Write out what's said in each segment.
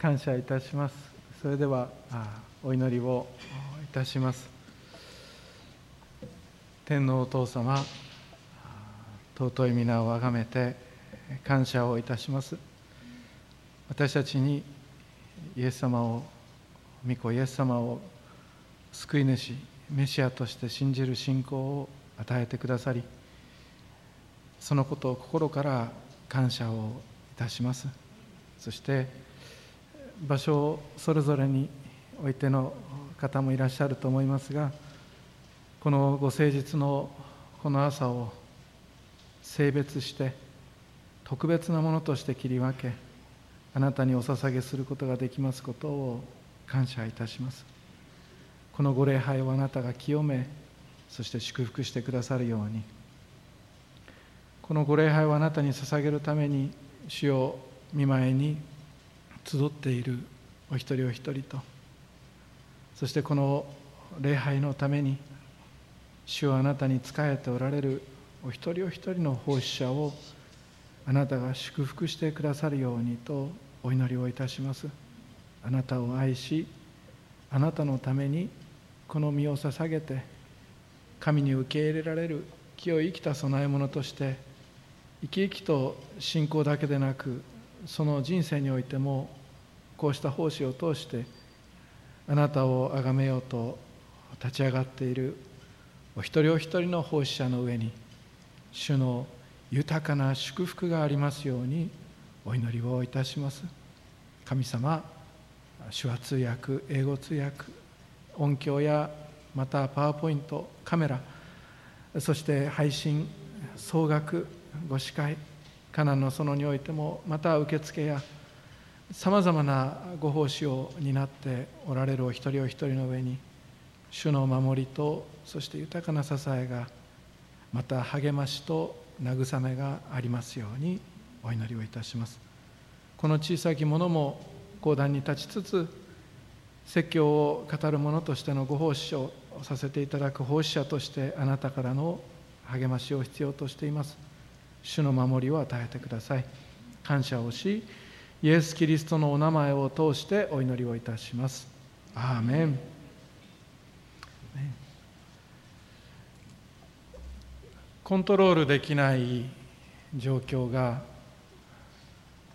感謝いたします。それではお祈りをいたします。天皇お父様尊い皆をあがめて感謝をいたします。私たちにイエス様を御子イエス様を救い主メシアとして信じる信仰を与えてくださりそのことを心から感謝をいたします。そして場所をそれぞれにおいての方もいらっしゃると思いますがこのご誠実のこの朝を性別して特別なものとして切り分けあなたにお捧げすることができますことを感謝いたします。このご礼拝をあなたが清めそして祝福してくださるように。このご礼拝をあなたに捧げるために主を見舞いに集っているお一人お一人とそしてこの礼拝のために主をあなたに仕えておられるお一人お一人の奉仕者をあなたが祝福してくださるようにとお祈りをいたします。あなたを愛しあなたのためにこの身を捧げて神に受け入れられる清い生きた供え物として生き生きと信仰だけでなくその人生においてもこうした奉仕を通してあなたを崇めようと立ち上がっているお一人お一人の奉仕者の上に主の豊かな祝福がありますようにお祈りをいたします。神様手話通訳英語通訳音響やまたパワーポイントカメラそして配信総額ご司会カナンの園においてもまた受付やさまざまなご奉仕を担っておられるお一人お一人の上に主の守りとそして豊かな支えがまた励ましと慰めがありますようにお祈りをいたします。この小さきものも講談に立ちつつ説教を語る者としてのご奉仕をさせていただく奉仕者としてあなたからの励ましを必要としています。主の守りを与えてください。感謝をしイエス・キリストのお名前を通してお祈りをいたします。アーメン。コントロールできない状況が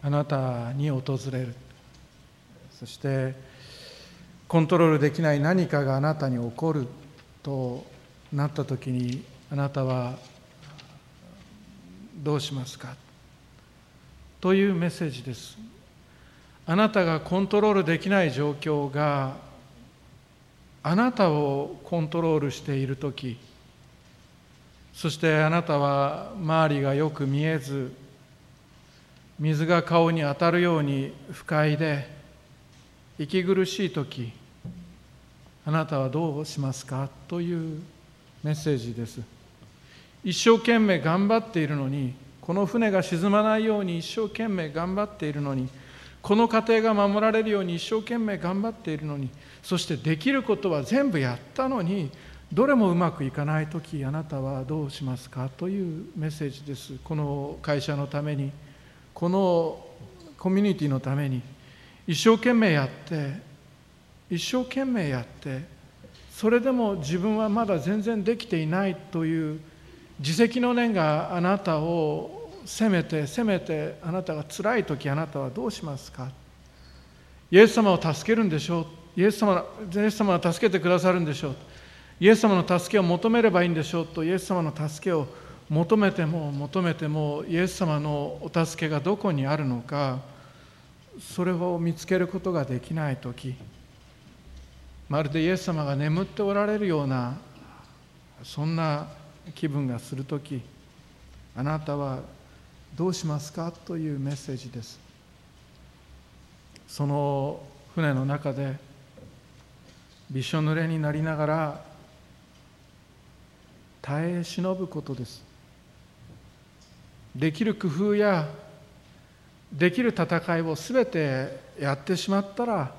あなたに訪れる。そしてコントロールできない何かがあなたに起こるとなった時にあなたはどうしますか？というメッセージです。あなたがコントロールできない状況があなたをコントロールしている時そしてあなたは周りがよく見えず水が顔に当たるように不快で息苦しい時あなたはどうしますか？というメッセージです。一生懸命頑張っているのにこの船が沈まないように一生懸命頑張っているのにこの家庭が守られるように一生懸命頑張っているのにそしてできることは全部やったのにどれもうまくいかない時あなたはどうしますかというメッセージです。この会社のためにこのコミュニティのために一生懸命やって一生懸命やってそれでも自分はまだ全然できていないという自責の念があなたを責めて責めてあなたが辛い時あなたはどうしますか？イエス様を助けるんでしょう。イエス様イエス様は助けてくださるんでしょう。イエス様の助けを求めればいいんでしょう。とイエス様の助けを求めても求めてもイエス様のお助けがどこにあるのかそれを見つけることができない時まるでイエス様が眠っておられるようなそんな気分がする時あなたはどうしますか？というメッセージです。その船の中でびしょ濡れになりながら耐え忍ぶことです。できる工夫やできる戦いを全てやってしまったら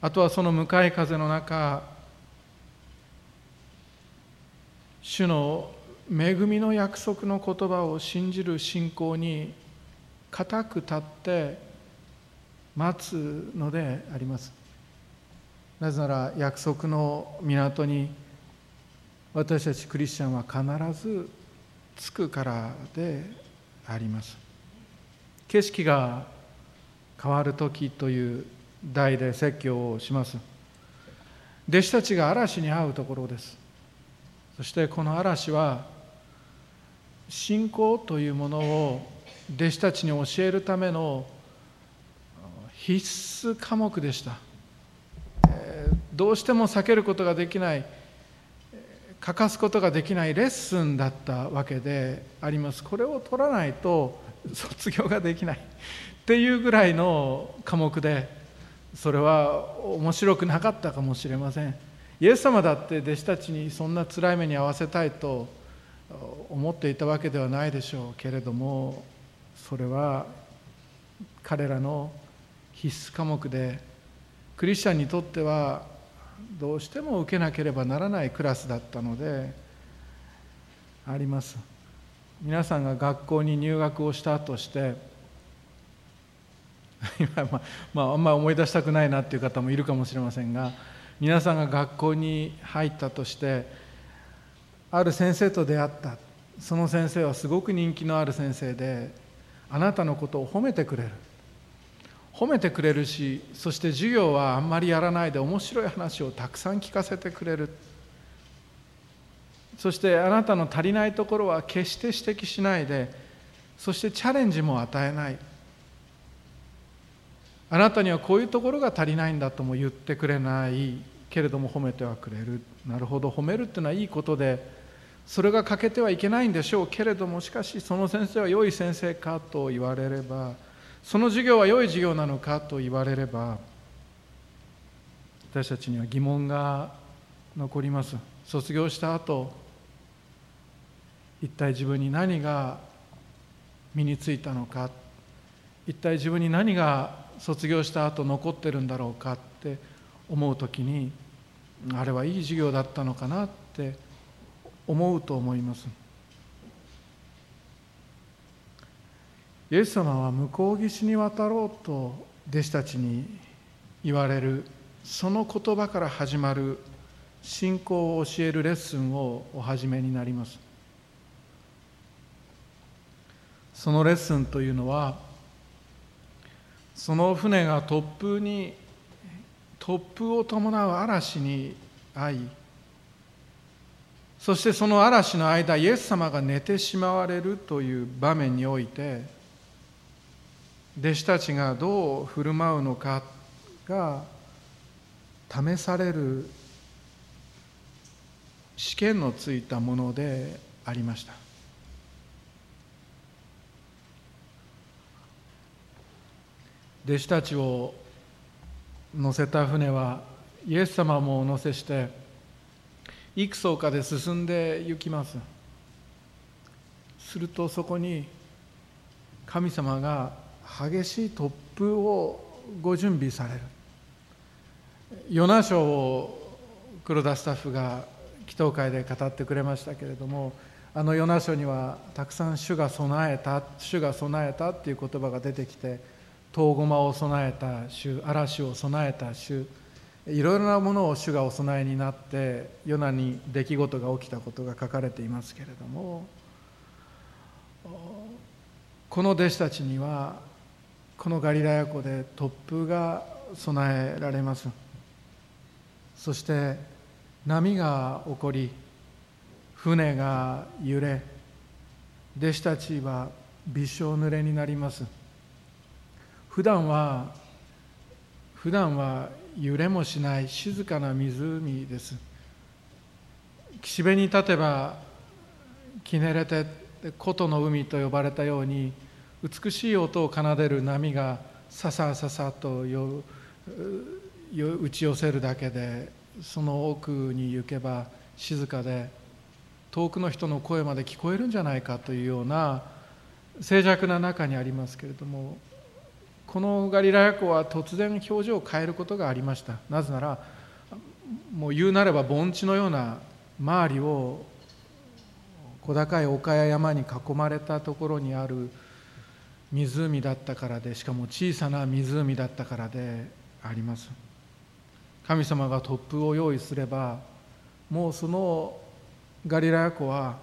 あとはその向かい風の中主の恵みの約束の言葉を信じる信仰に固く立って待つのであります。なぜなら約束の港に私たちクリスチャンは必ず着くからであります。景色が変わる時という題で説教をします。弟子たちが嵐に遭うところです。そしてこの嵐は信仰というものを弟子たちに教えるための必須科目でした、えどうしても避けることができない欠かすことができないレッスンだったわけであります。これを取らないと卒業ができない。っていうぐらいの科目でそれは面白くなかったかもしれません。イエス様だって弟子たちにそんな辛い目に遭わせたいと思っていたわけではないでしょうけれどもそれは彼らの必須科目でクリスチャンにとってはどうしても受けなければならないクラスだったのであります。皆さんが学校に入学をしたとして今、まあ、まあ、あんまり思い出したくないなっていう方もいるかもしれませんが皆さんが学校に入ったとしてある先生と出会った。その先生はすごく人気のある先生であなたのことを褒めてくれる。褒めてくれるしそして授業はあんまりやらないで面白い話をたくさん聞かせてくれる。そしてあなたの足りないところは決して指摘しないでそしてチャレンジも与えない。あなたにはこういうところが足りないんだとも言ってくれない。けれども褒めてはくれる。なるほど褒めるっていうのはいいことでそれが欠けてはいけないんでしょうけれどもしかしその先生は良い先生かと言われればその授業は良い授業なのかと言われれば私たちには疑問が残ります。卒業した後一体自分に何が身についたのか一体自分に何が卒業した後残ってるんだろうかって思う時にあれはいい授業だったのかなって思うと思います。イエス様は向こう岸に渡ろうと弟子たちに言われるその言葉から始まる信仰を教えるレッスンをお始めになります。そのレッスンというのはその船が突風に突風を伴う嵐に遭いそしてその嵐の間イエス様が寝てしまわれるという場面において弟子たちがどう振る舞うのかが試される試験のついたものでありました。弟子たちを乗せた船はイエス様もお乗せして幾層かで進んで行きます。するとそこに神様が激しい突風をご準備される。ヨナ書を黒田スタッフが祈祷会で語ってくれましたけれどもあのヨナ書にはたくさん主が備えた主が備えたっていう言葉が出てきて遠駒を備えた主嵐を備えた主いろいろなものを主がお供えになってヨナに出来事が起きたことが書かれていますけれどもこの弟子たちにはこのガリラヤ湖で突風が備えられます。そして波が起こり船が揺れ弟子たちはびしょ濡れになります。普段は普段は揺れもしない静かな湖です。岸辺に立てばきねれて古都の海と呼ばれたように美しい音を奏でる波がささささとよ打ち寄せるだけでその奥に行けば静かで遠くの人の声まで聞こえるんじゃないかというような静寂な中にありますけれどもこのガリラヤ湖は突然表情を変えることがありました。なぜならもう言うなれば盆地のような周りを小高い丘や山に囲まれたところにある湖だったからでしかも小さな湖だったからであります。神様が突風を用意すればもうそのガリラヤ湖は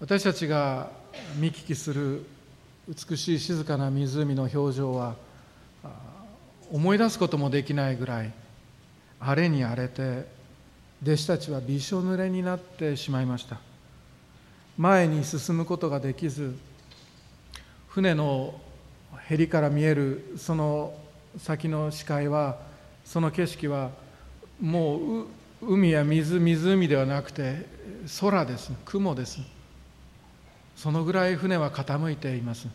私たちが見聞きする美しい静かな湖の表情は思い出すこともできないぐらい荒れに荒れて弟子たちはびしょ濡れになってしまいました。前に進むことができず船のへりから見えるその先の視界はその景色はもう海や水湖ではなくて空です。雲です。そのぐらい船は傾いています。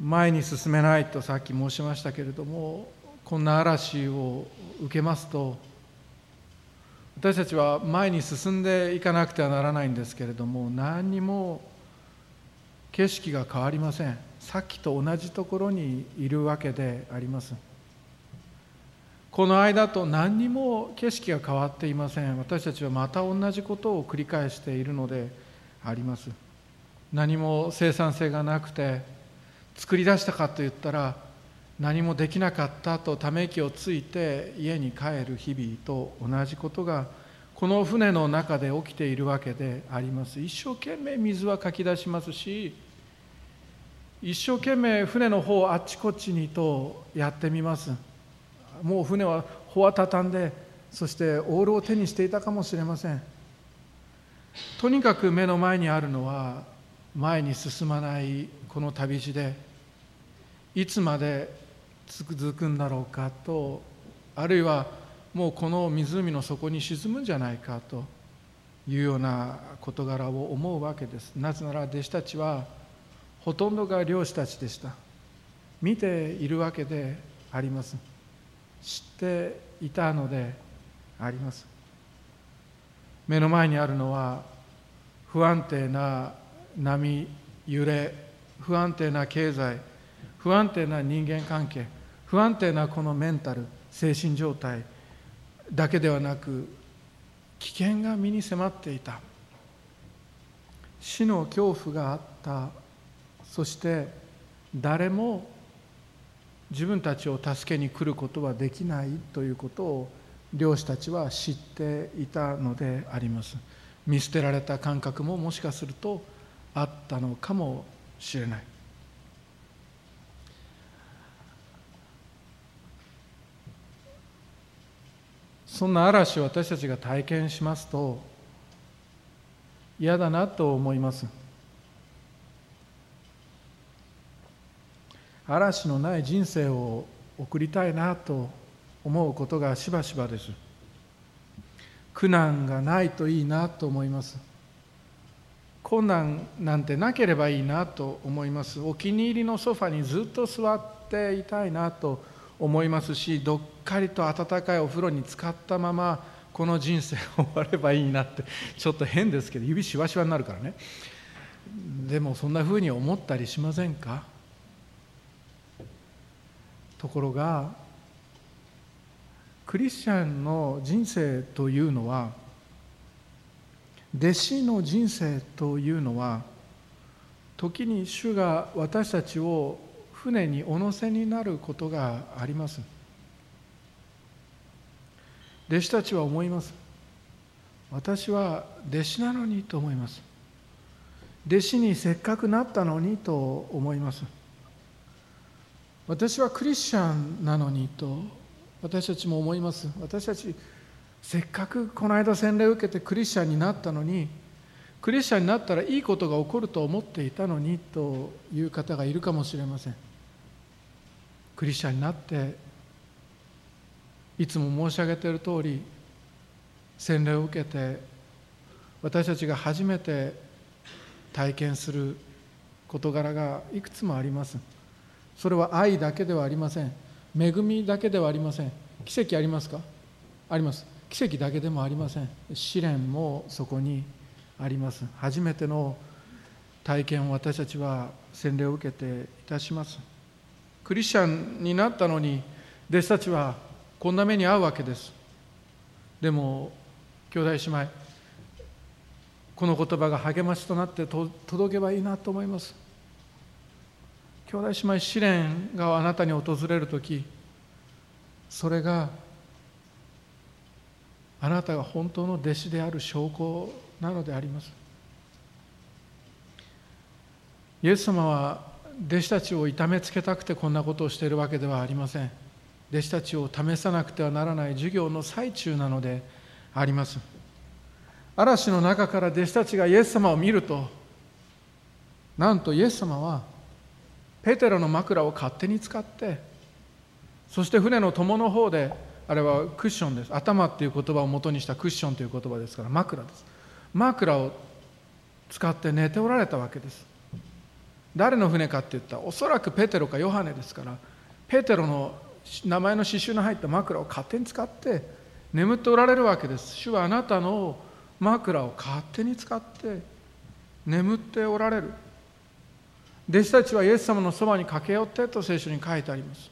前に進めないとさっき申しましたけれどもこんな嵐を受けますと私たちは前に進んでいかなくてはならないんですけれども何にも景色が変わりません。さっきと同じところにいるわけであります。この間と何にも景色が変わっていません。私たちはまた同じことを繰り返しているのであります。何も生産性がなくて作り出したかと言ったら何もできなかったとため息をついて家に帰る日々と同じことがこの船の中で起きているわけであります。一生懸命水はかき出しますし一生懸命船の方あっちこっちにとやってみます。もう船は帆は畳んでそしてオールを手にしていたかもしれません。とにかく目の前にあるのは前に進まないこの旅路でいつまで続くんだろうかとあるいはもうこの湖の底に沈むんじゃないかというような事柄を思うわけです。なぜなら弟子たちはほとんどが漁師たちでした。見ているわけであります。知っていたのであります。目の前にあるのは不安定な波揺れ不安定な経済不安定な人間関係不安定なこのメンタル精神状態だけではなく危険が身に迫っていた。死の恐怖があった。そして誰も自分たちを助けに来ることはできないということを漁師たちは知っていたのであります。見捨てられた感覚ももしかするとあったのかもしれない。そんな嵐を私たちが体験しますと嫌だなと思います。嵐のない人生を送りたいなと思うことがしばしばです。苦難がないといいなと思います。困難なんてなければいいなと思います。お気に入りのソファにずっと座っていたいなと思いますしどっかりと温かいお風呂に浸かったままこの人生終わればいいなってちょっと変ですけど指しわしわになるからね。でもそんなふうに思ったりしませんか？ところがクリスチャンの人生というのは弟子の人生というのは時に主が私たちを船にお乗せになることがあります。弟子たちは思います。私は弟子なのにと思います。弟子にせっかくなったのにと思います。私はクリスチャンなのにと私たちも思います。私たちせっかくこの間洗礼を受けてクリスチャンになったのにクリスチャンになったらいいことが起こると思っていたのにという方がいるかもしれません。クリスチャンになっていつも申し上げている通り洗礼を受けて私たちが初めて体験する事柄がいくつもあります。それは愛だけではありません。恵みだけではありません。奇跡ありますか？あります。奇跡だけでもありません。試練もそこにあります。初めての体験を私たちは洗礼を受けていたします。クリスチャンになったのに弟子たちはこんな目に遭うわけです。でも兄弟姉妹この言葉が励ましとなって届けばいいなと思います。兄弟姉妹試練があなたに訪れる時それがあなたが本当の弟子である証拠なのであります。イエス様は弟子たちを痛めつけたくてこんなことをしているわけではありません。弟子たちを試さなくてはならない授業の最中なのであります。嵐の中から弟子たちがイエス様を見るとなんとイエス様はペテロの枕を勝手に使ってそして船の友の方であれはクッションです。頭っていう言葉を元にしたクッションという言葉ですから枕です。枕を使って寝ておられたわけです。誰の船かって言ったらおそらくペテロかヨハネですからペテロの名前の刺繍の入った枕を勝手に使って眠っておられるわけです。主はあなたの枕を勝手に使って眠っておられる。弟子たちはイエス様のそばに駆け寄ってと聖書に書いてあります。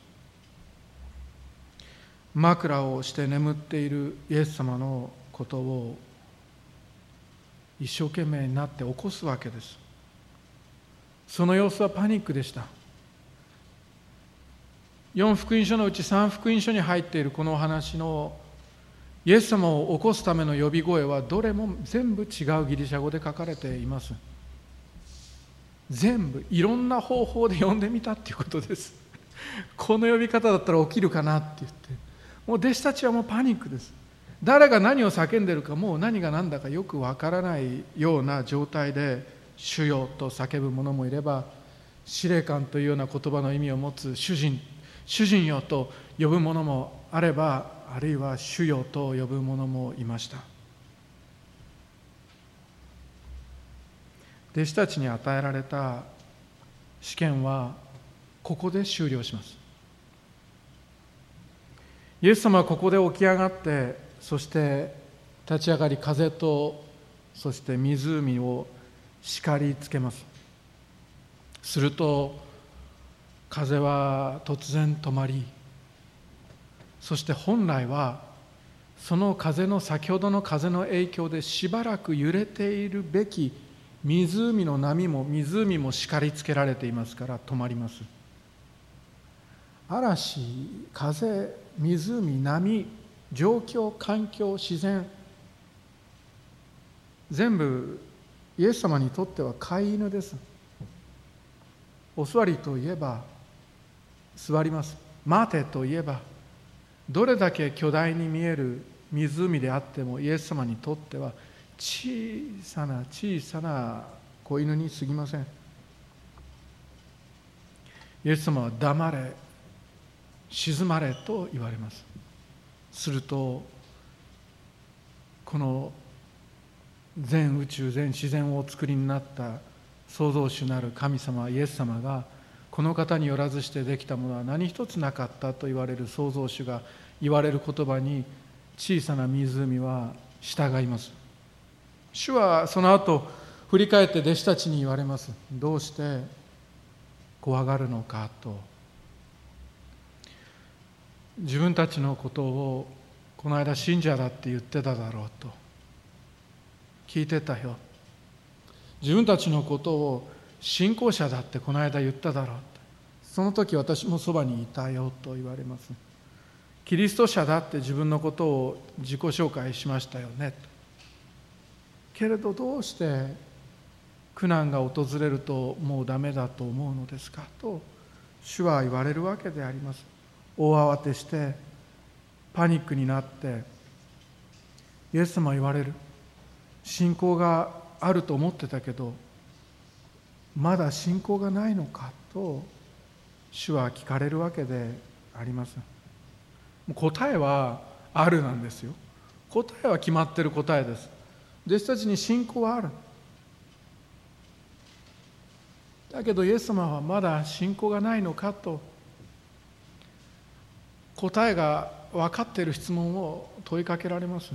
枕をして眠っているイエス様のことを一生懸命になって起こすわけです。その様子はパニックでした。4福音書のうち3福音書に入っているこのお話のイエス様を起こすための呼び声はどれも全部違うギリシャ語で書かれています。全部いろんな方法で呼んでみたっていうことです。この呼び方だったら起きるかなって言って。もう弟子たちはもうパニックです。誰が何を叫んでるかもう何が何だかよくわからないような状態で「主よ」と叫ぶ者もいれば司令官というような言葉の意味を持つ主人主人よと呼ぶ者もあればあるいは主よと呼ぶ者もいました。弟子たちに与えられた試験はここで終了します。イエス様はここで起き上がってそして立ち上がり風とそして湖を叱りつけます。すると風は突然止まりそして本来はその風の先ほどの風の影響でしばらく揺れているべき湖の波も湖も叱りつけられていますから止まります。嵐風湖波状況環境自然全部イエス様にとっては飼い犬です。お座りといえば座ります。待てといえばどれだけ巨大に見える湖であってもイエス様にとっては小さな小さな子犬にすぎません。イエス様は黙れ静まれと言われます。するとこの全宇宙全自然をお作りになった創造主なる神様イエス様がこの方によらずしてできたものは何一つなかったと言われる創造主が言われる言葉に小さな湖は従います。主はその後振り返って弟子たちに言われます。どうして怖がるのかと。自分たちのことをこの間信者だって言ってただろうと。聞いてたよ。自分たちのことを信仰者だってこの間言っただろうその時私もそばにいたよと言われます。キリスト者だって自分のことを自己紹介しましたよね。とけれどどうして苦難が訪れるともうダメだと思うのですかと主は言われるわけであります。大慌てしてパニックになってイエス様言われる。信仰があると思ってたけどまだ信仰がないのかと主は聞かれるわけであります。答えはあるなんですよ。答えは決まってる答えです。弟子たちに信仰はある。だけどイエス様はまだ信仰がないのかと答えが分かっている質問を問いかけられます。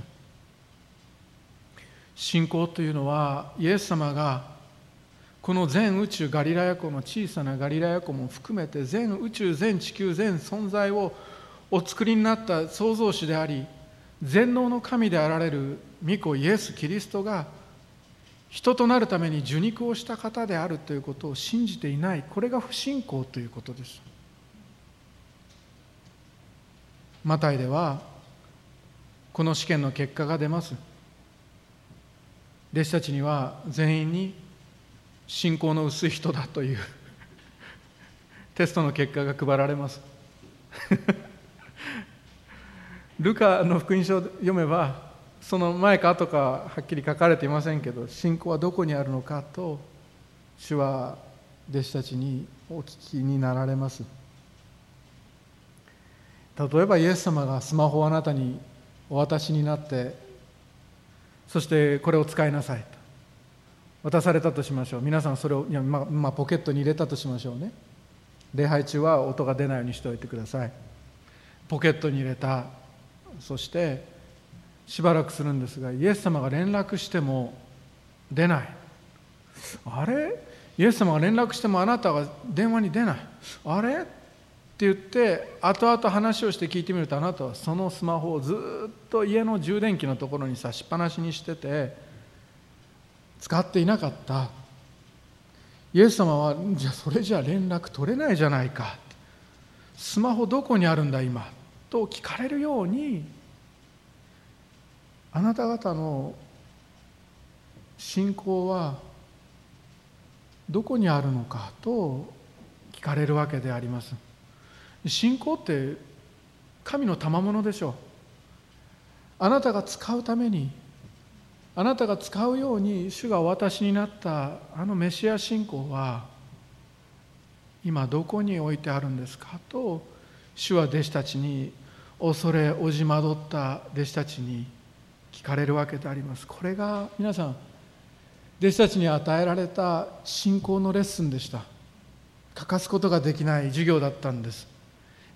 信仰というのはイエス様がこの全宇宙ガリラヤ湖の小さなガリラヤ湖も含めて全宇宙全地球全存在をお作りになった創造主であり全能の神であられる御子イエス・キリストが人となるために受肉をした方であるということを信じていない。これが不信仰ということです。マタイではこの試験の結果が出ます。弟子たちには全員に信仰の薄い人だという テストの結果が配られます。ルカの福音書を読めばその前か後かはっきり書かれていませんけど信仰はどこにあるのかと主は弟子たちにお聞きになられます。例えばイエス様がスマホをあなたにお渡しになってそしてこれを使いなさいと。渡されたとしましょう。皆さんそれをいや、ま、まあ、ポケットに入れたとしましょうね。礼拝中は音が出ないようにしておいてください。ポケットに入れた。そしてしばらくするんですがイエス様が連絡しても出ない。あれ？イエス様が連絡してもあなたが電話に出ない。あれ？って言って後々話をして聞いてみるとあなたはそのスマホをずっと家の充電器のところに差しっぱなしにしてて使っていなかった。イエス様はじゃあそれじゃ連絡取れないじゃないか。スマホどこにあるんだ今？と聞かれるようにあなた方の信仰はどこにあるのかと聞かれるわけであります。信仰って神の賜物でしょう。あなたが使うためにあなたが使うように主がお渡しになったあのメシア信仰は今どこに置いてあるんですかと主は弟子たちに恐れおじまどった弟子たちに聞かれるわけであります。これが皆さん弟子たちに与えられた信仰のレッスンでした。欠かすことができない授業だったんです。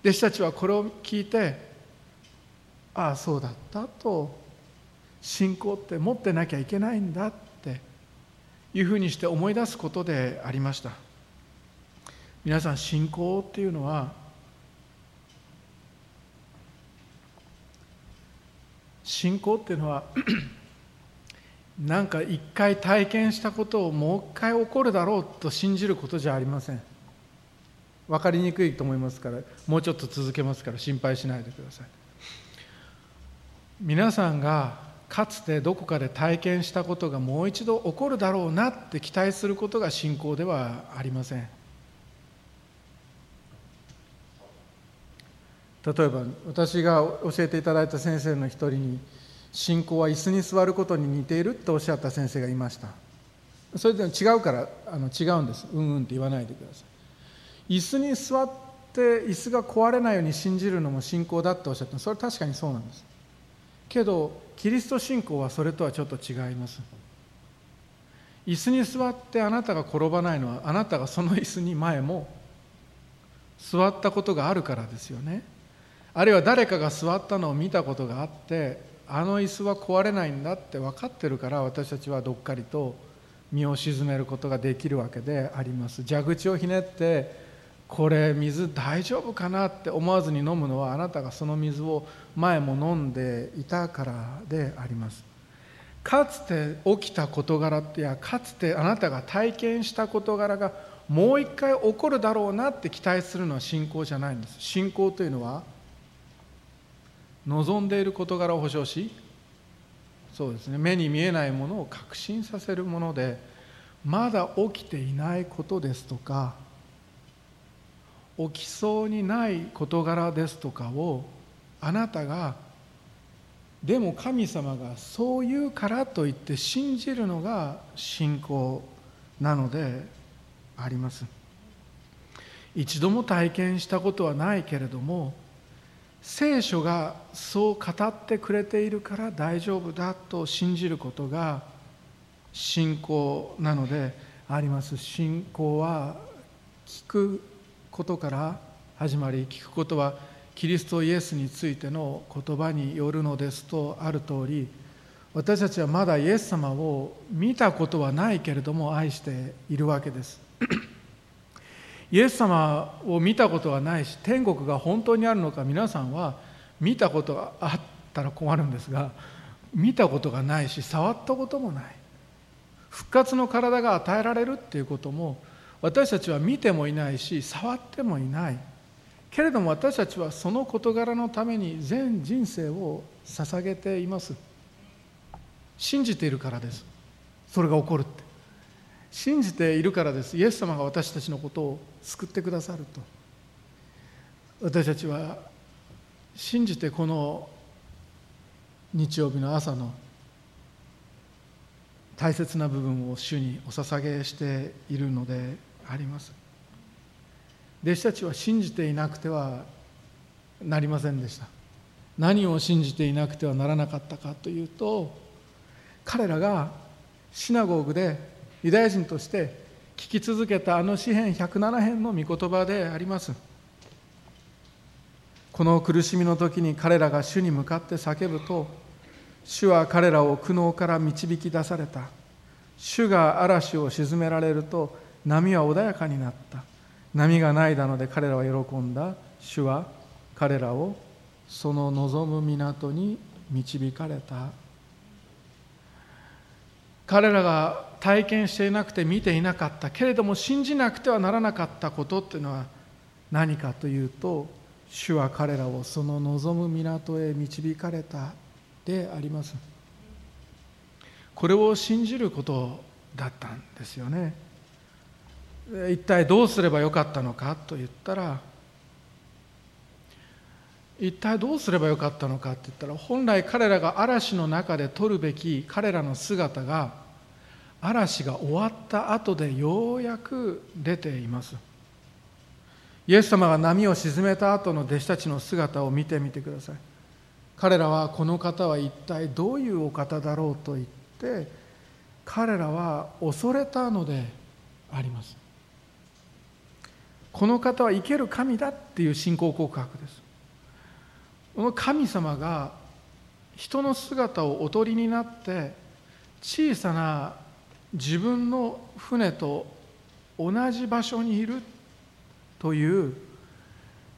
弟子たちはこれを聞いてああそうだったと。信仰って持ってなきゃいけないんだって。いうふうにして思い出すことでありました。皆さん信仰っていうのは信仰っていうのは なんか一回体験したことをもう一回起こるだろうと信じることじゃありません。分かりにくいと思いますからもうちょっと続けますから心配しないでください。皆さんがかつてどこかで体験したことがもう一度起こるだろうなって期待することが信仰ではありません。例えば私が教えていただいた先生の一人に信仰は椅子に座ることに似ているとおっしゃった先生がいました。それでも違うからあの違うんです。うんうんって言わないでください。椅子に座って椅子が壊れないように信じるのも信仰だっておっしゃったそれは確かにそうなんです。けどキリスト信仰はそれとはちょっと違います。椅子に座ってあなたが転ばないのはあなたがその椅子に前も座ったことがあるからですよね。あるいは誰かが座ったのを見たことがあってあの椅子は壊れないんだって分かってるから私たちはどっかりと身を沈めることができるわけであります。蛇口をひねってこれ水大丈夫かなって思わずに飲むのはあなたがその水を前も飲んでいたからであります。かつて起きた事柄やかつてあなたが体験した事柄がもう一回起こるだろうなって期待するのは信仰じゃないんです。信仰というのは望んでいる事柄を保証しそうですね目に見えないものを確信させるものでまだ起きていないことですとか起きそうにない事柄ですとかをあなたがでも神様がそう言うからと言って信じるのが信仰なのであります。一度も体験したことはないけれども聖書がそう語ってくれているから大丈夫だと信じることが信仰なのであります。信仰は聞くことから始まり聞くことはキリストイエスについての言葉によるのですとある通り私たちはまだイエス様を見たことはないけれども愛しているわけです。イエス様を見たことはないし天国が本当にあるのか皆さんは見たことがあったら困るんですが見たことがないし触ったこともない。復活の体が与えられるっていうことも私たちは見てもいないし触ってもいない。けれども私たちはその事柄のために全人生を捧げています。信じているからです。それが起こるって。信じているからです。イエス様が私たちのことを救ってくださると。私たちは信じてこの日曜日の朝の大切な部分を主にお捧げしているのであります。弟子たちは信じていなくてはなりませんでした。何を信じていなくてはならなかったかというと彼らがシナゴーグでユダヤ人として聞き続けたあの詩篇107編の御言葉であります。この苦しみの時に彼らが主に向かって叫ぶと主は彼らを苦悩から導き出された。主が嵐を沈められると波は穏やかになった。波がないだので彼らは喜んだ。主は彼らをその望む港に導かれた。彼らが体験していなくて見ていなかったけれども信じなくてはならなかったことっていうのは何かというと主は彼らをその望む港へ導かれたであります。これを信じることだったんですよね。一体どうすればよかったのかと言ったら一体どうすればよかったのかって言ったら本来彼らが嵐の中で撮るべき彼らの姿が嵐が終わった後でようやく出ています。イエス様が波を沈めた後の弟子たちの姿を見てみてください。彼らはこの方は一体どういうお方だろうと言って彼らは恐れたのであります。この方は生ける神だっていう信仰告白です。この神様が人の姿をおとりになって小さな自分の船と同じ場所にいるという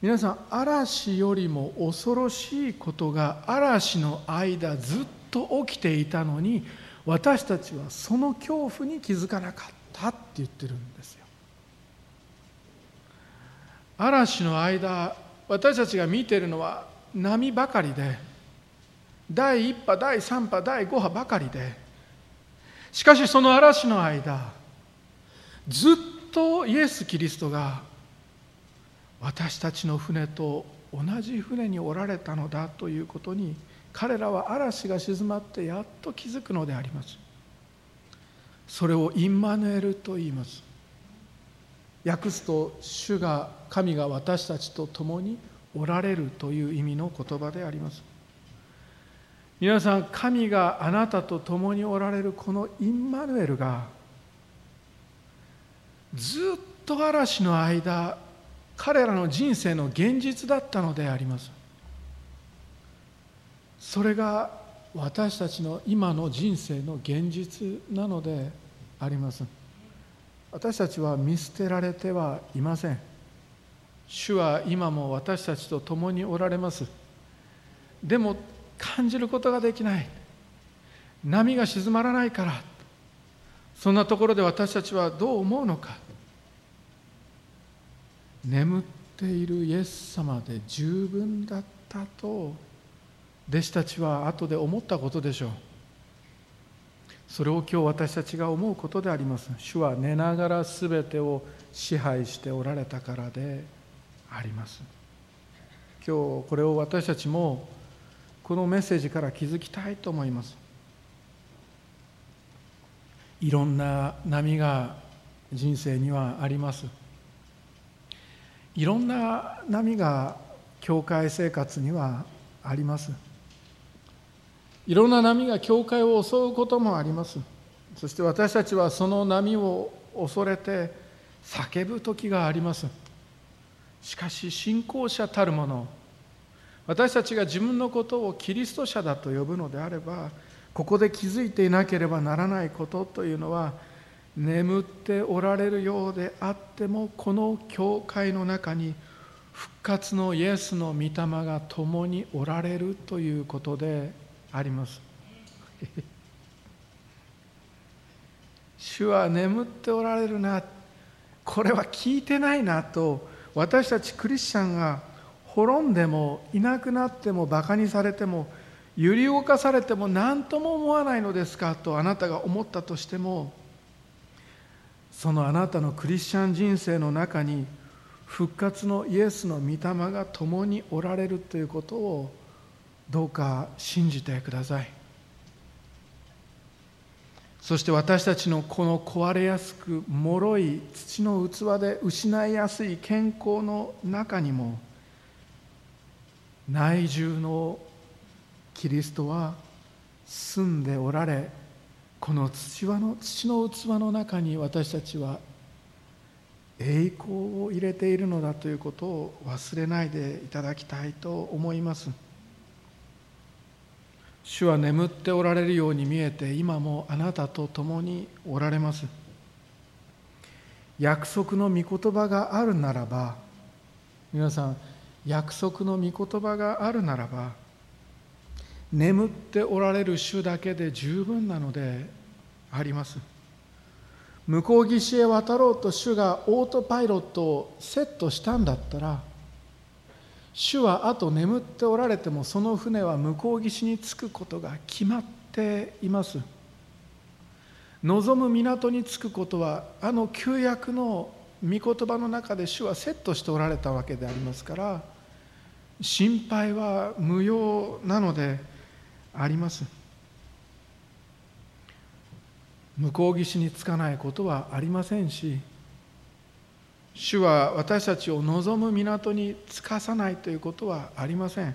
皆さん嵐よりも恐ろしいことが嵐の間ずっと起きていたのに私たちはその恐怖に気づかなかったって言ってるんですよ。嵐の間私たちが見てるのは波ばかりで第1波第3波第5波ばかりでしかしその嵐の間ずっとイエス・キリストが私たちの船と同じ船におられたのだということに彼らは嵐が静まってやっと気づくのであります。それをインマヌエルと言います。訳すと主が神が私たちと共におられるという意味の言葉であります。皆さん神があなたと共におられるこのインマヌエルがずっと嵐の間彼らの人生の現実だったのであります。それが私たちの今の人生の現実なのであります。私たちは見捨てられてはいません。主は今も私たちと共におられます。でも感じることができない。波が静まらないから。そんなところで私たちはどう思うのか。眠っているイエス様で十分だったと。弟子たちは後で思ったことでしょう。それを今日私たちが思うことであります。主は寝ながら全てを支配しておられたからであります。今日これを私たちもこのメッセージから気づきたいと思います。いろんな波が人生にはあります。いろんな波が教会生活にはあります。いろんな波が教会を襲うこともあります。そして私たちはその波を恐れて叫ぶ時があります。しかし信仰者たるもの私たちが自分のことをキリスト者だと呼ぶのであればここで気づいていなければならないことというのは眠っておられるようであってもこの教会の中に復活のイエスの御霊が共におられるということであります。主は眠っておられるなこれは聞いてないなと私たちクリスチャンが滅んでもいなくなってもバカにされても揺り動かされても何とも思わないのですかとあなたが思ったとしてもそのあなたのクリスチャン人生の中に復活のイエスの御霊が共におられるということをどうか信じてください。そして私たちのこの壊れやすく脆い土の器で失いやすい健康の中にも内住のキリストは住んでおられこの土の土の器の中に私たちは栄光を入れているのだということを忘れないでいただきたいと思います。主は眠っておられるように見えて今もあなたと共におられます。約束の御言葉があるならば皆さん約束の御言葉があるならば眠っておられる主だけで十分なのであります。向こう岸へ渡ろうと主がオートパイロットをセットしたんだったら主はあと眠っておられてもその船は向こう岸に着くことが決まっています。望む港に着くことはあの旧約の御言葉の中で主はセットしておられたわけでありますから心配は無用なのであります。向こう岸につかないことはありませんし主は私たちを望む港につかさないということはありません。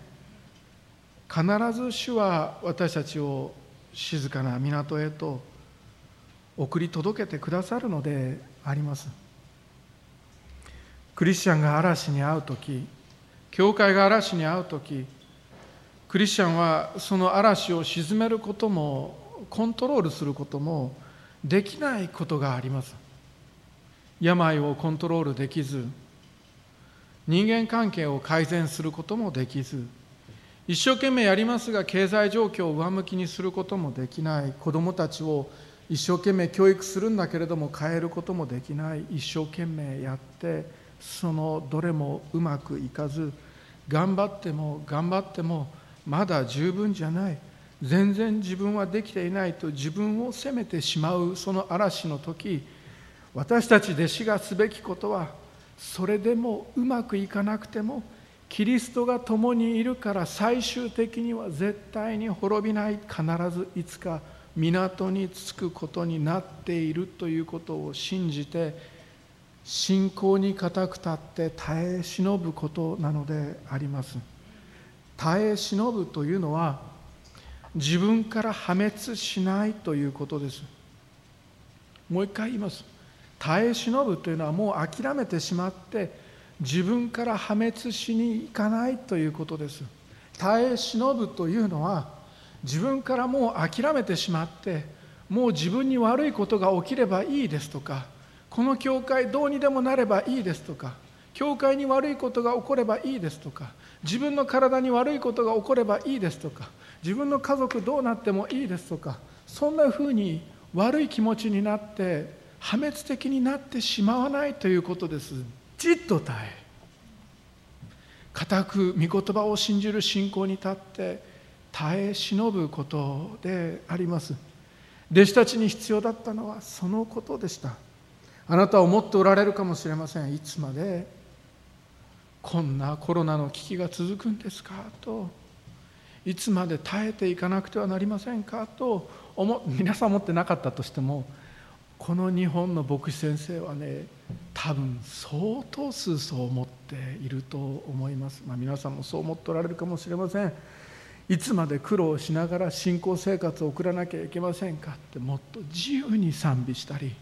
必ず主は私たちを静かな港へと送り届けてくださるのであります。クリスチャンが嵐に遭う時教会が嵐に遭う時クリスチャンはその嵐を鎮めることもコントロールすることもできないことがあります。病をコントロールできず人間関係を改善することもできず一生懸命やりますが経済状況を上向きにすることもできない。子どもたちを一生懸命教育するんだけれども変えることもできない。一生懸命やってそのどれもうまくいかず頑張っても頑張ってもまだ十分じゃない。全然自分はできていないと自分を責めてしまうその嵐の時私たち弟子がすべきことはそれでもうまくいかなくてもキリストが共にいるから最終的には絶対に滅びない必ずいつか港に着くことになっているということを信じて信仰に固く立って耐え忍ぶことなのであります。耐え忍ぶというのは自分から破滅しないということです。もう一回言います。耐え忍ぶというのはもう諦めてしまって自分から破滅しに行かないということです。耐え忍ぶというのは自分からもう諦めてしまってもう自分に悪いことが起きればいいですとかこの教会どうにでもなればいいですとか教会に悪いことが起こればいいですとか自分の体に悪いことが起こればいいですとか自分の家族どうなってもいいですとかそんなふうに悪い気持ちになって破滅的になってしまわないということです。じっと耐え。固く御言葉を信じる信仰に立って耐え忍ぶことであります。弟子たちに必要だったのはそのことでした。あなたは思っておられるかもしれません。いつまでこんなコロナの危機が続くんですかと。いつまで耐えていかなくてはなりませんかと。思皆さん思ってなかったとしてもこの日本の牧師先生はね多分相当数そう思っていると思います、まあ、皆さんもそう思っておられるかもしれません。いつまで苦労しながら信仰生活を送らなきゃいけませんかってもっと自由に賛美したり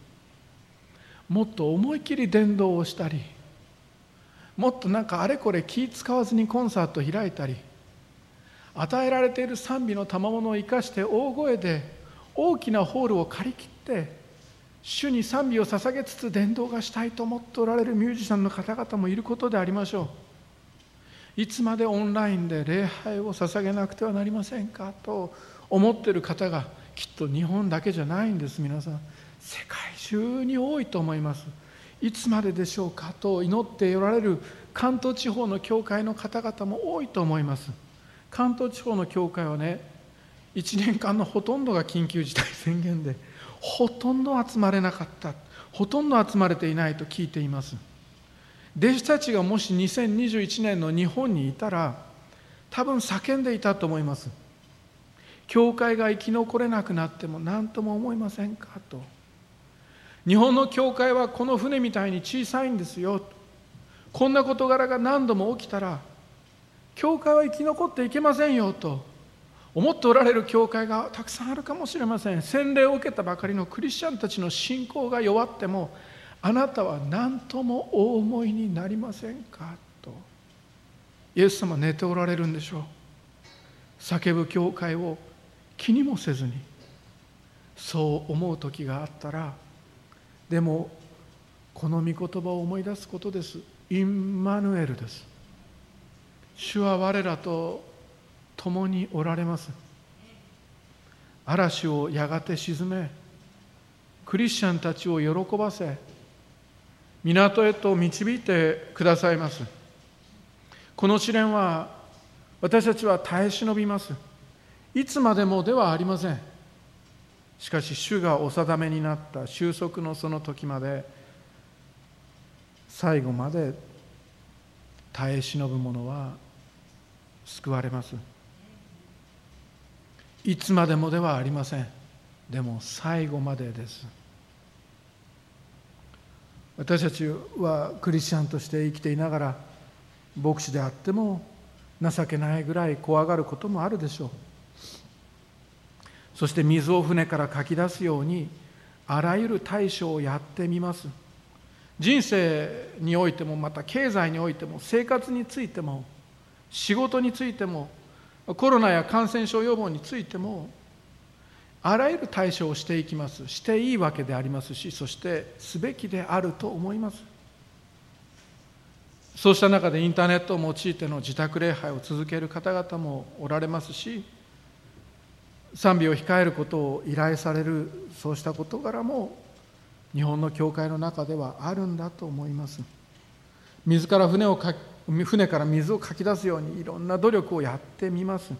もっと思い切り伝道をしたりもっとなんかあれこれ気使わずにコンサート開いたり与えられている賛美の賜物を生かして大声で大きなホールを借り切って主に賛美を捧げつつ伝道がしたいと思っておられるミュージシャンの方々もいることでありましょう。いつまでオンラインで礼拝を捧げなくてはなりませんかと思っている方がきっと日本だけじゃないんです皆さん。世界非常に多いと思います。いつまででしょうかと祈っておられる関東地方の教会の方々も多いと思います。関東地方の教会はね1年間のほとんどが緊急事態宣言でほとんど集まれなかったほとんど集まれていないと聞いています。弟子たちがもし2021年の日本にいたら多分叫んでいたと思います。教会が生き残れなくなっても何とも思いませんかと。日本の教会はこの船みたいに小さいんですよ。こんな事柄が何度も起きたら教会は生き残っていけませんよと思っておられる教会がたくさんあるかもしれません。洗礼を受けたばかりのクリスチャンたちの信仰が弱ってもあなたは何ともお思いになりませんかとイエス様寝ておられるんでしょう。叫ぶ教会を気にもせずにそう思う時があったらでもこの御言葉を思い出すことです。インマヌエルです。主は我らと共におられます。嵐をやがて沈めクリスチャンたちを喜ばせ港へと導いてくださいます。この試練は私たちは耐え忍びます。いつまでもではありません。しかし主がお定めになった収束のその時まで最後まで耐え忍ぶ者は救われます。いつまでもではありません。でも最後までです。私たちはクリスチャンとして生きていながら牧師であっても情けないぐらい怖がることもあるでしょう。そして水を船からかき出すようにあらゆる対処をやってみます。人生においてもまた経済においても生活についても仕事についてもコロナや感染症予防についてもあらゆる対処をしていきます。していいわけでありますしそしてすべきであると思います。そうした中でインターネットを用いての自宅礼拝を続ける方々もおられますし賛美を控えることを依頼されるそうした事柄も日本の教会の中ではあるんだと思います。水から船をか船から水をかき出すようにいろんな努力をやってみます。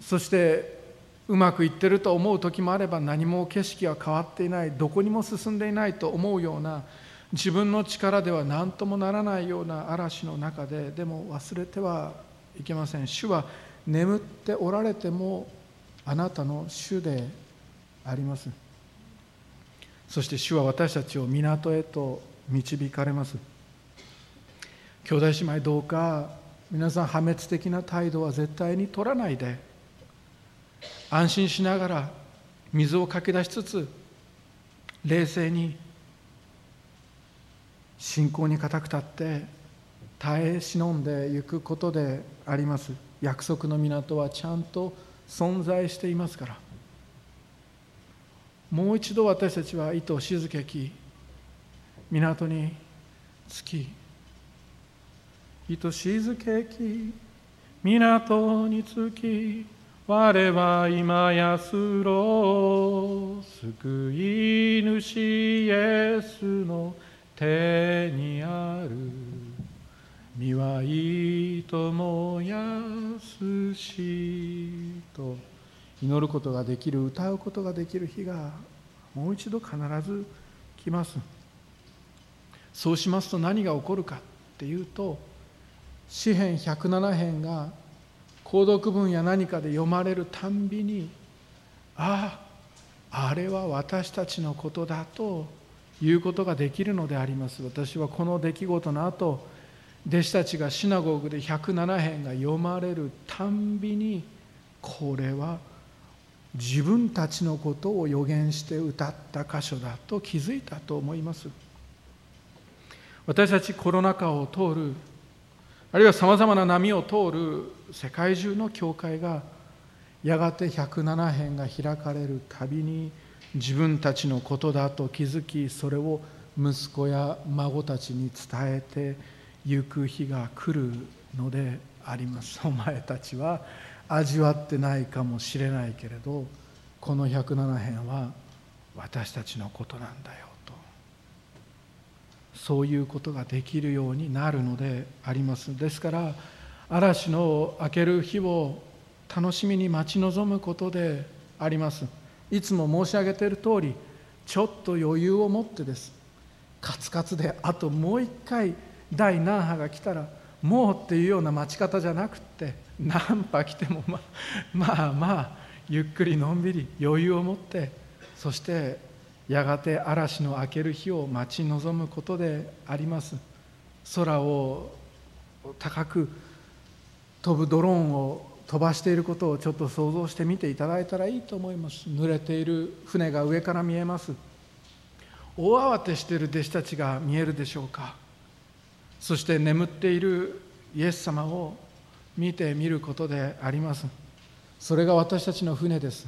そしてうまくいってると思う時もあれば何も景色は変わっていないどこにも進んでいないと思うような自分の力では何ともならないような嵐の中ででも忘れてはいけません。主は眠っておられてもあなたの主であります。そして主は私たちを港へと導かれます。兄弟姉妹どうか皆さん破滅的な態度は絶対に取らないで安心しながら水をかき出しつつ冷静に信仰に固く立って耐え忍んでいくことであります。約束の港はちゃんと存在していますから。もう一度私たちは糸静けき港に着き糸静けき港に着き我は今安ろ救い主イエスの手にある。身はいともやすしと祈ることができる歌うことができる日がもう一度必ず来ます。そうしますと何が起こるかっていうと詩編107編が購読文や何かで読まれるたんびにあああれは私たちのことだということができるのであります。私はこの出来事の後弟子たちがシナゴーグで107編が読まれるたんびにこれは自分たちのことを予言して歌った箇所だと気づいたと思います。私たちコロナ禍を通るあるいはさまざまな波を通る世界中の教会がやがて107編が開かれるたびに自分たちのことだと気づきそれを息子や孫たちに伝えて行く日が来るのであります。お前たちは味わってないかもしれないけれどこの107編は私たちのことなんだよと。そういうことができるようになるのであります。ですから嵐の明ける日を楽しみに待ち望むことであります。いつも申し上げている通りちょっと余裕を持ってです。カツカツであともう一回第何波が来たらもうっていうような待ち方じゃなくって何波来てもままあまあゆっくりのんびり余裕を持ってそしてやがて嵐の明ける日を待ち望むことであります。空を高く飛ぶドローンを飛ばしていることをちょっと想像してみていただいたらいいと思います。濡れている船が上から見えます。大慌てしている弟子たちが見えるでしょうか。そして眠っているイエス様を見てみることであります。それが私たちの船です。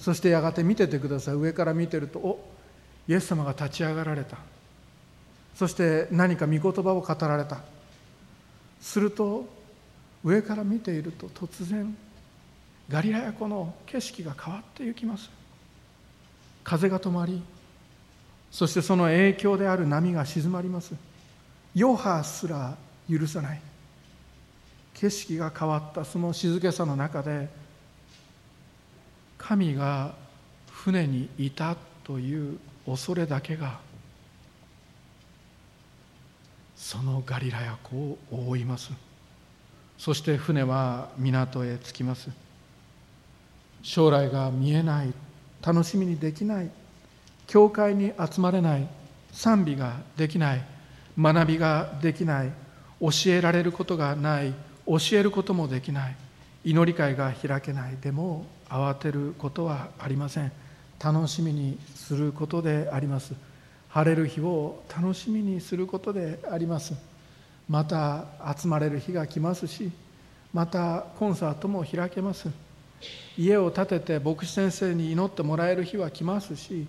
そしてやがて見ててください。上から見てるとおイエス様が立ち上がられた。そして何か御言葉を語られた。すると上から見ていると突然ガリラヤ湖の景色が変わっていきます。風が止まりそしてその影響である波が静まります。余波すら許さない。景色が変わったその静けさの中で神が船にいたという恐れだけがそのガリラヤ湖を覆います。そして船は港へ着きます。将来が見えない。楽しみにできない。教会に集まれない。賛美ができない。学びができない教えられることがない教えることもできない祈り会が開けないでも慌てることはありません。楽しみにすることであります。晴れる日を楽しみにすることであります。また集まれる日が来ますしまたコンサートも開けます。家を建てて牧師先生に祈ってもらえる日は来ますし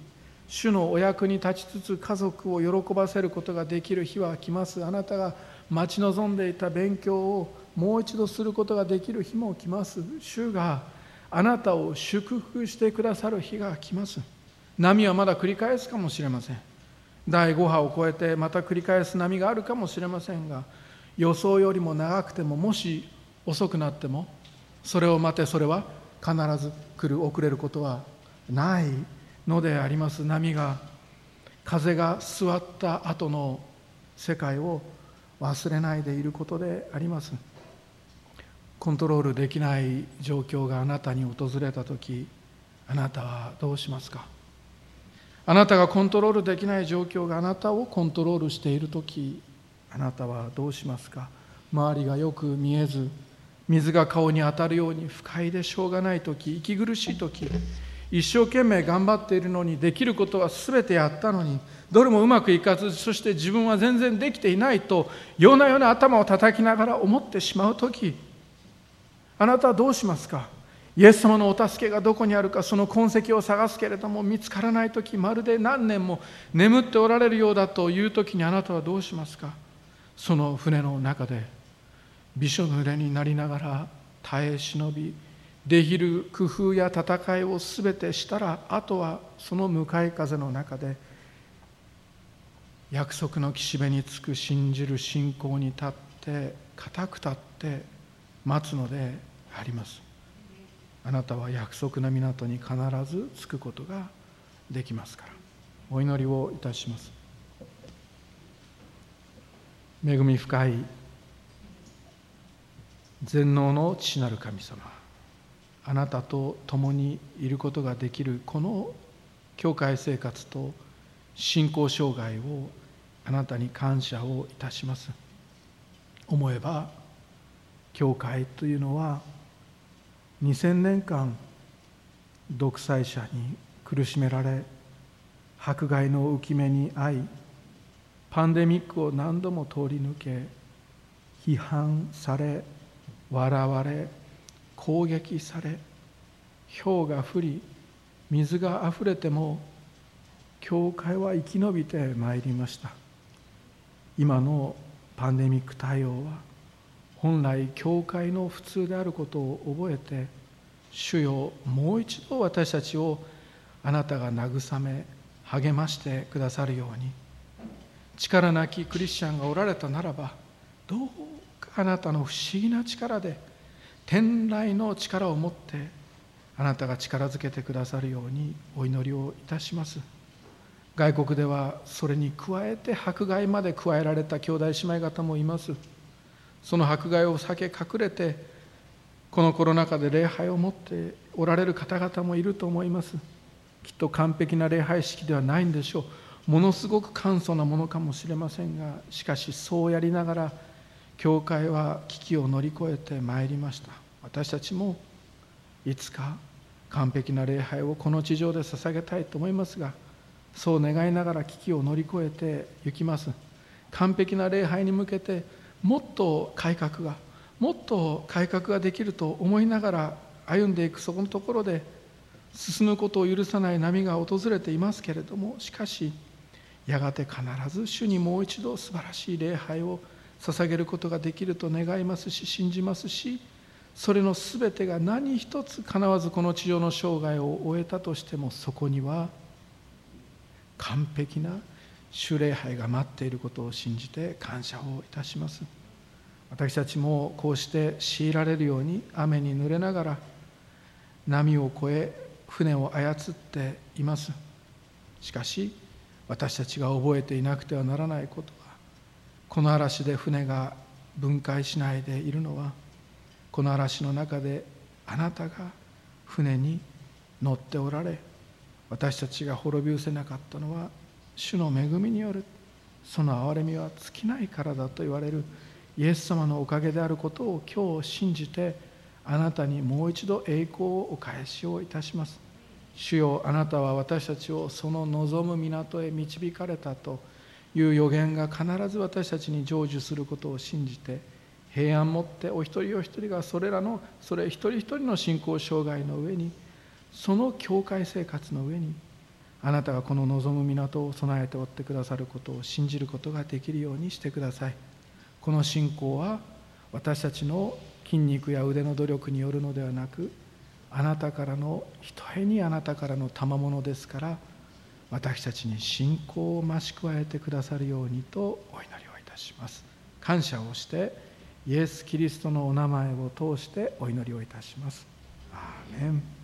主のお役に立ちつつ家族を喜ばせることができる日は来ます。あなたが待ち望んでいた勉強をもう一度することができる日も来ます。主があなたを祝福してくださる日が来ます。波はまだ繰り返すかもしれません。第5波を超えてまた繰り返す波があるかもしれませんが予想よりも長くてももし遅くなってもそれを待てそれは必ず来る遅れることはない。のであります。波が風が座った後の世界を忘れないでいることであります。コントロールできない状況があなたに訪れた時あなたはどうしますか？あなたがコントロールできない状況があなたをコントロールしている時あなたはどうしますか？周りがよく見えず水が顔に当たるように不快でしょうがない時息苦しい時一生懸命頑張っているのにできることは全てやったのにどれもうまくいかずそして自分は全然できていないとようなような頭を叩きながら思ってしまう時。あなたはどうしますか？イエス様のお助けがどこにあるかその痕跡を探すけれども見つからない時まるで何年も眠っておられるようだという時にあなたはどうしますか？その船の中でびしょ濡れになりながら耐え忍びできる工夫や戦いを全てしたらあとはその向かい風の中で約束の岸辺につく信じる信仰に立って固く立って待つのであります。あなたは約束の港に必ず着くことができますから。お祈りをいたします。恵み深い全能の父なる神様。あなたと共にいることができるこの教会生活と信仰障害をあなたに感謝をいたします。思えば教会というのは2000年間独裁者に苦しめられ迫害の浮き目に遭いパンデミックを何度も通り抜け批判され笑われ攻撃され氷が降り水があふれても教会は生き延びてまいりました。今のパンデミック対応は本来教会の普通であることを覚えて主よもう一度私たちをあなたが慰め励ましてくださるように。力なきクリスチャンがおられたならばどうかあなたの不思議な力で天来の力を持ってあなたが力づけてくださるようにお祈りをいたします。外国ではそれに加えて迫害まで加えられた兄弟姉妹方もいます。その迫害を避け隠れてこのコロナ禍で礼拝を持っておられる方々もいると思います。きっと完璧な礼拝式ではないんでしょう。ものすごく簡素なものかもしれませんがしかしそうやりながら教会は危機を乗り越えてまいりました。私たちもいつか完璧な礼拝をこの地上で捧げたいと思いますがそう願いながら危機を乗り越えてゆきます。完璧な礼拝に向けてもっと改革がもっと改革ができると思いながら歩んでいくそこのところで進むことを許さない波が訪れていますけれどもしかしやがて必ず主にもう一度素晴らしい礼拝を捧げることができると願いますし信じますしそれの全てが何一つかなわずこの地上の生涯を終えたとしてもそこには完璧な主礼拝が待っていることを信じて感謝をいたします。私たちもこうして強いられるように雨に濡れながら波を越え船を操っています。しかし私たちが覚えていなくてはならないこと。この嵐で船が分解しないでいるのはこの嵐の中であなたが船に乗っておられ私たちが滅び失せなかったのは主の恵みによるその憐れみは尽きないからだと言われるイエス様のおかげであることを今日信じてあなたにもう一度栄光をお返しをいたします。主よあなたは私たちをその望む港へ導かれたという予言が必ず私たちに成就することを信じて平安もってお一人お一人がそれらのそれ一人一人の信仰障害の上にその教会生活の上にあなたがこの望む港を備えておってくださることを信じることができるようにしてください。この信仰は私たちの筋肉や腕の努力によるのではなくあなたからのひとえにあなたからの賜物ですから私たちに信仰を増し加えてくださるようにとお祈りをいたします。感謝をしてイエス・キリストのお名前を通してお祈りをいたします。アーメン。